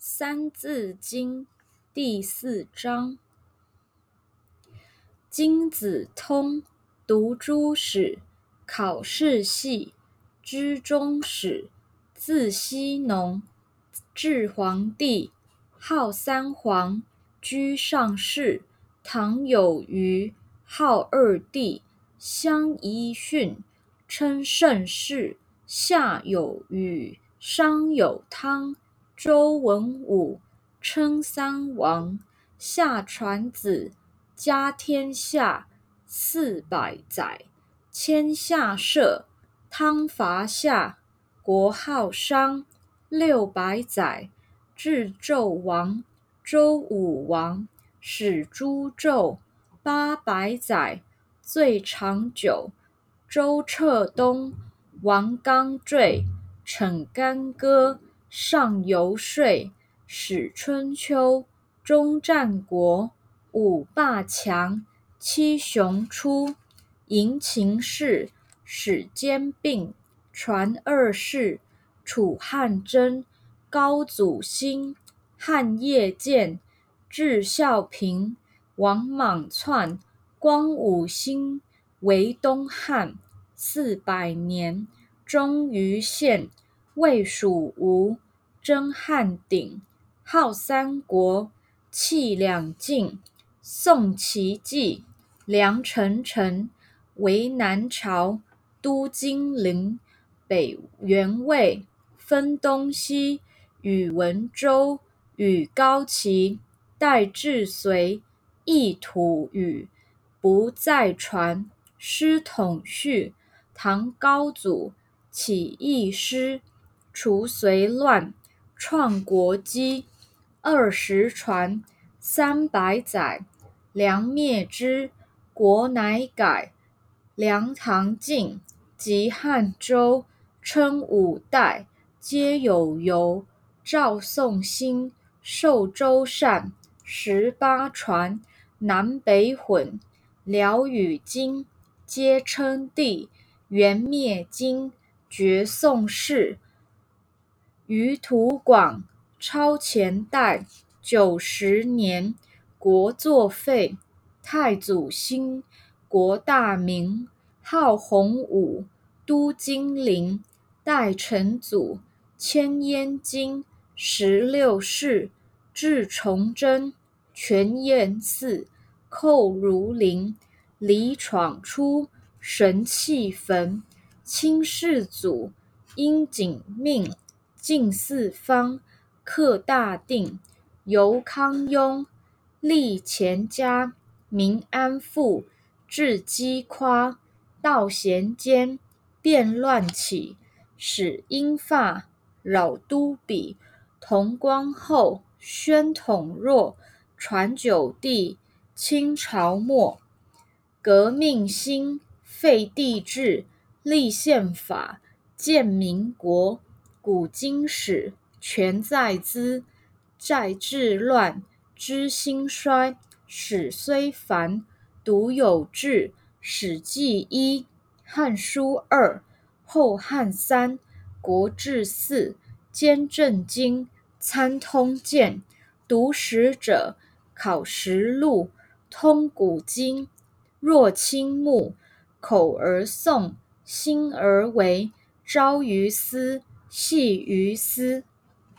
《三字经》第四章：金子通读诸史，考试系知终始。字希农，至黄帝，号三皇，居上世。唐有虞，号二帝，相揖逊，称盛世。夏有禹，商有汤。周文武称三王，夏传子，家天下，四百载。迁下社，汤伐夏，国号商，六百载。至纣王，周武王，始诛纣，八百载。最长久。周彻东，王纲坠，逞干戈。上游说，始春秋，终战国，五霸强，七雄出，迎秦氏，始兼并，传二世，楚汉争，高祖兴，汉业建，至孝平，王莽篡，光武兴，为东汉，四百年，终于献。魏蜀吴争汉鼎，号三国，弃两晋。宋齐继，梁陈陈，为南朝，都金陵。北元魏，分东西。宇文周，与高齐，代至隋，易土语，不再传。师统绪，唐高祖起义师。除隋乱，创国基，二十传，三百载。梁灭之，国乃改。梁唐晋及汉周，称五代，皆有由。赵宋兴，受周禅。十八传，南北混。辽与金，皆称帝。元灭金，绝宋氏。余土广，超前代。九十年，国作废。太祖兴，国大明，号洪武，都金陵。代成祖，迁燕京。十六世，至崇祯，全燕寺，寇如林，李闯出，神器焚。清世祖，因景命。晋四方，克大定，由康雍，立乾家，民安富，治饥夸，道咸间，变乱起，使英法，扰都鄙，同光后，宣统弱，传九帝，清朝末，革命兴，废帝制，立宪法，建民国。古今史全在兹，在治乱，知兴衰。史虽繁，独有志。《史记》一，《汉书》二，《后汉》三，《国志》四，《兼正经》，参通鉴。读史者，考实录，通古今。若倾目，口而诵，心而为，朝于斯。细鱼丝